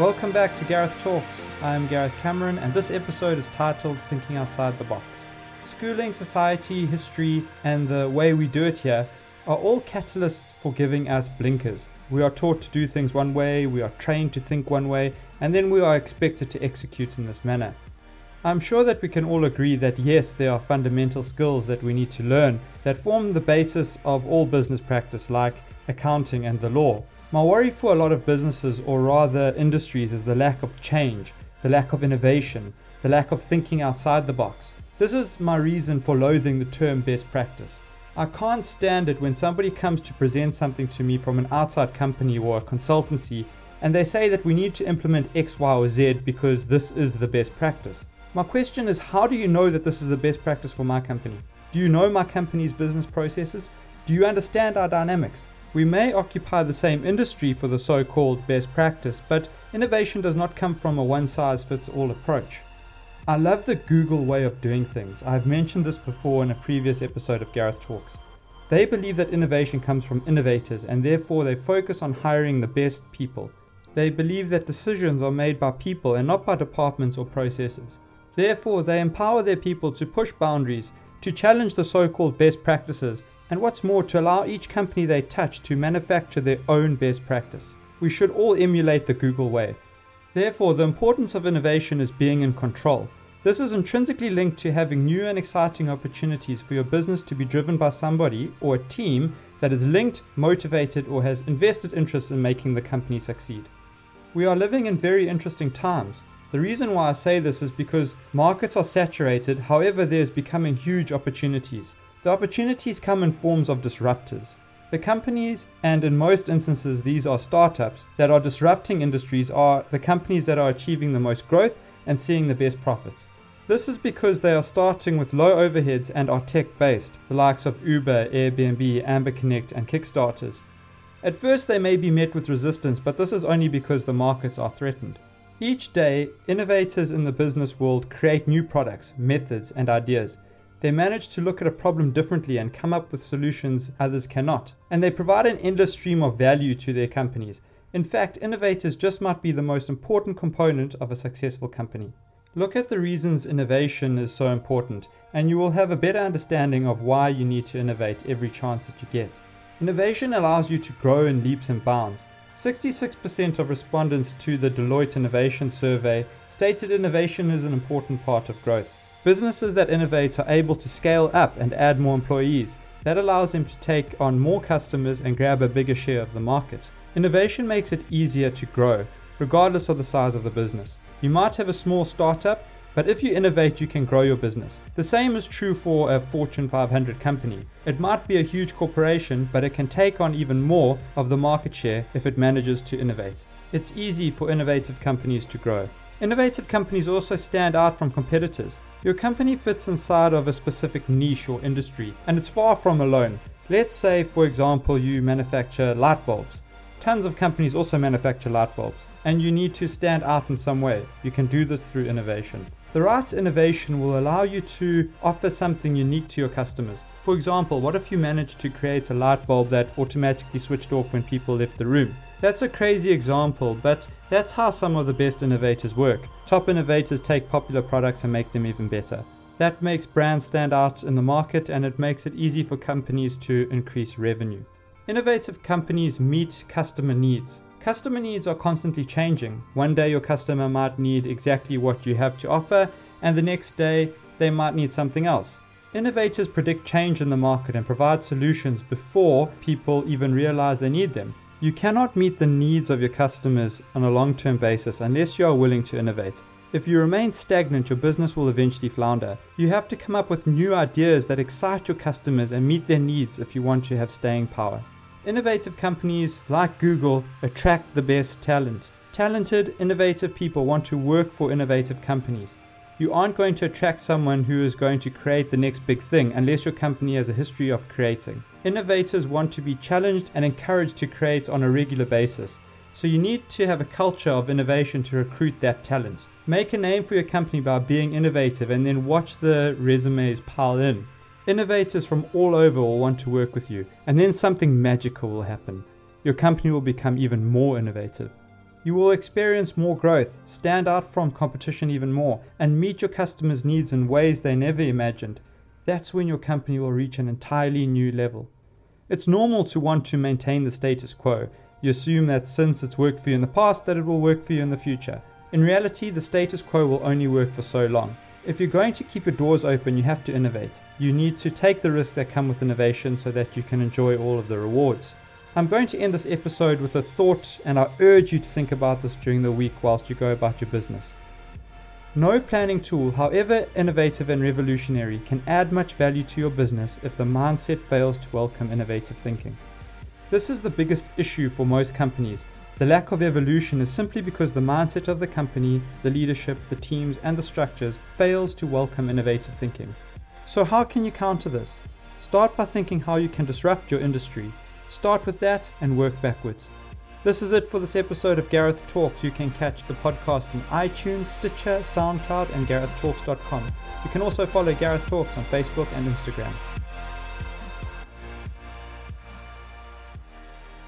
Welcome back to Gareth Talks. I'm Gareth Cameron, and this episode is titled Thinking Outside the Box. Schooling, society, history, and the way we do it here are all catalysts for giving us blinkers. We are taught to do things one way, we are trained to think one way, and then we are expected to execute in this manner. I'm sure that we can all agree that yes, there are fundamental skills that we need to learn that form the basis of all business practice, like accounting and the law. My worry for a lot of businesses, or rather industries, is the lack of change, the lack of innovation, the lack of thinking outside the box. This is my reason for loathing the term best practice. I can't stand it when somebody comes to present something to me from an outside company or a consultancy and they say that we need to implement X, Y, or Z because this is the best practice. My question is how do you know that this is the best practice for my company? Do you know my company's business processes? Do you understand our dynamics? We may occupy the same industry for the so called best practice, but innovation does not come from a one size fits all approach. I love the Google way of doing things. I've mentioned this before in a previous episode of Gareth Talks. They believe that innovation comes from innovators and therefore they focus on hiring the best people. They believe that decisions are made by people and not by departments or processes. Therefore, they empower their people to push boundaries, to challenge the so called best practices, and what's more, to allow each company they touch to manufacture their own best practice. We should all emulate the Google way. Therefore, the importance of innovation is being in control. This is intrinsically linked to having new and exciting opportunities for your business to be driven by somebody or a team that is linked, motivated, or has invested interest in making the company succeed. We are living in very interesting times. The reason why I say this is because markets are saturated, however, there's becoming huge opportunities. The opportunities come in forms of disruptors. The companies, and in most instances these are startups, that are disrupting industries are the companies that are achieving the most growth and seeing the best profits. This is because they are starting with low overheads and are tech based, the likes of Uber, Airbnb, Amber Connect, and Kickstarters. At first, they may be met with resistance, but this is only because the markets are threatened. Each day, innovators in the business world create new products, methods, and ideas. They manage to look at a problem differently and come up with solutions others cannot. And they provide an endless stream of value to their companies. In fact, innovators just might be the most important component of a successful company. Look at the reasons innovation is so important, and you will have a better understanding of why you need to innovate every chance that you get. Innovation allows you to grow in leaps and bounds. 66% of respondents to the Deloitte Innovation Survey stated innovation is an important part of growth. Businesses that innovate are able to scale up and add more employees. That allows them to take on more customers and grab a bigger share of the market. Innovation makes it easier to grow, regardless of the size of the business. You might have a small startup, but if you innovate, you can grow your business. The same is true for a Fortune 500 company. It might be a huge corporation, but it can take on even more of the market share if it manages to innovate. It's easy for innovative companies to grow. Innovative companies also stand out from competitors. Your company fits inside of a specific niche or industry, and it's far from alone. Let's say, for example, you manufacture light bulbs. Tons of companies also manufacture light bulbs, and you need to stand out in some way. You can do this through innovation. The right innovation will allow you to offer something unique to your customers. For example, what if you managed to create a light bulb that automatically switched off when people left the room? That's a crazy example, but that's how some of the best innovators work. Top innovators take popular products and make them even better. That makes brands stand out in the market and it makes it easy for companies to increase revenue. Innovative companies meet customer needs. Customer needs are constantly changing. One day your customer might need exactly what you have to offer, and the next day they might need something else. Innovators predict change in the market and provide solutions before people even realize they need them. You cannot meet the needs of your customers on a long term basis unless you are willing to innovate. If you remain stagnant, your business will eventually flounder. You have to come up with new ideas that excite your customers and meet their needs if you want to have staying power. Innovative companies like Google attract the best talent. Talented, innovative people want to work for innovative companies. You aren't going to attract someone who is going to create the next big thing unless your company has a history of creating. Innovators want to be challenged and encouraged to create on a regular basis. So you need to have a culture of innovation to recruit that talent. Make a name for your company by being innovative and then watch the resumes pile in. Innovators from all over will want to work with you, and then something magical will happen. Your company will become even more innovative. You will experience more growth, stand out from competition even more, and meet your customers' needs in ways they never imagined. That's when your company will reach an entirely new level. It's normal to want to maintain the status quo. You assume that since it's worked for you in the past, that it will work for you in the future. In reality, the status quo will only work for so long. If you're going to keep your doors open, you have to innovate. You need to take the risks that come with innovation so that you can enjoy all of the rewards. I'm going to end this episode with a thought, and I urge you to think about this during the week whilst you go about your business. No planning tool, however innovative and revolutionary, can add much value to your business if the mindset fails to welcome innovative thinking. This is the biggest issue for most companies the lack of evolution is simply because the mindset of the company, the leadership, the teams, and the structures fails to welcome innovative thinking. So, how can you counter this? Start by thinking how you can disrupt your industry. Start with that and work backwards. This is it for this episode of Gareth Talks. You can catch the podcast on iTunes, Stitcher, SoundCloud, and GarethTalks.com. You can also follow Gareth Talks on Facebook and Instagram.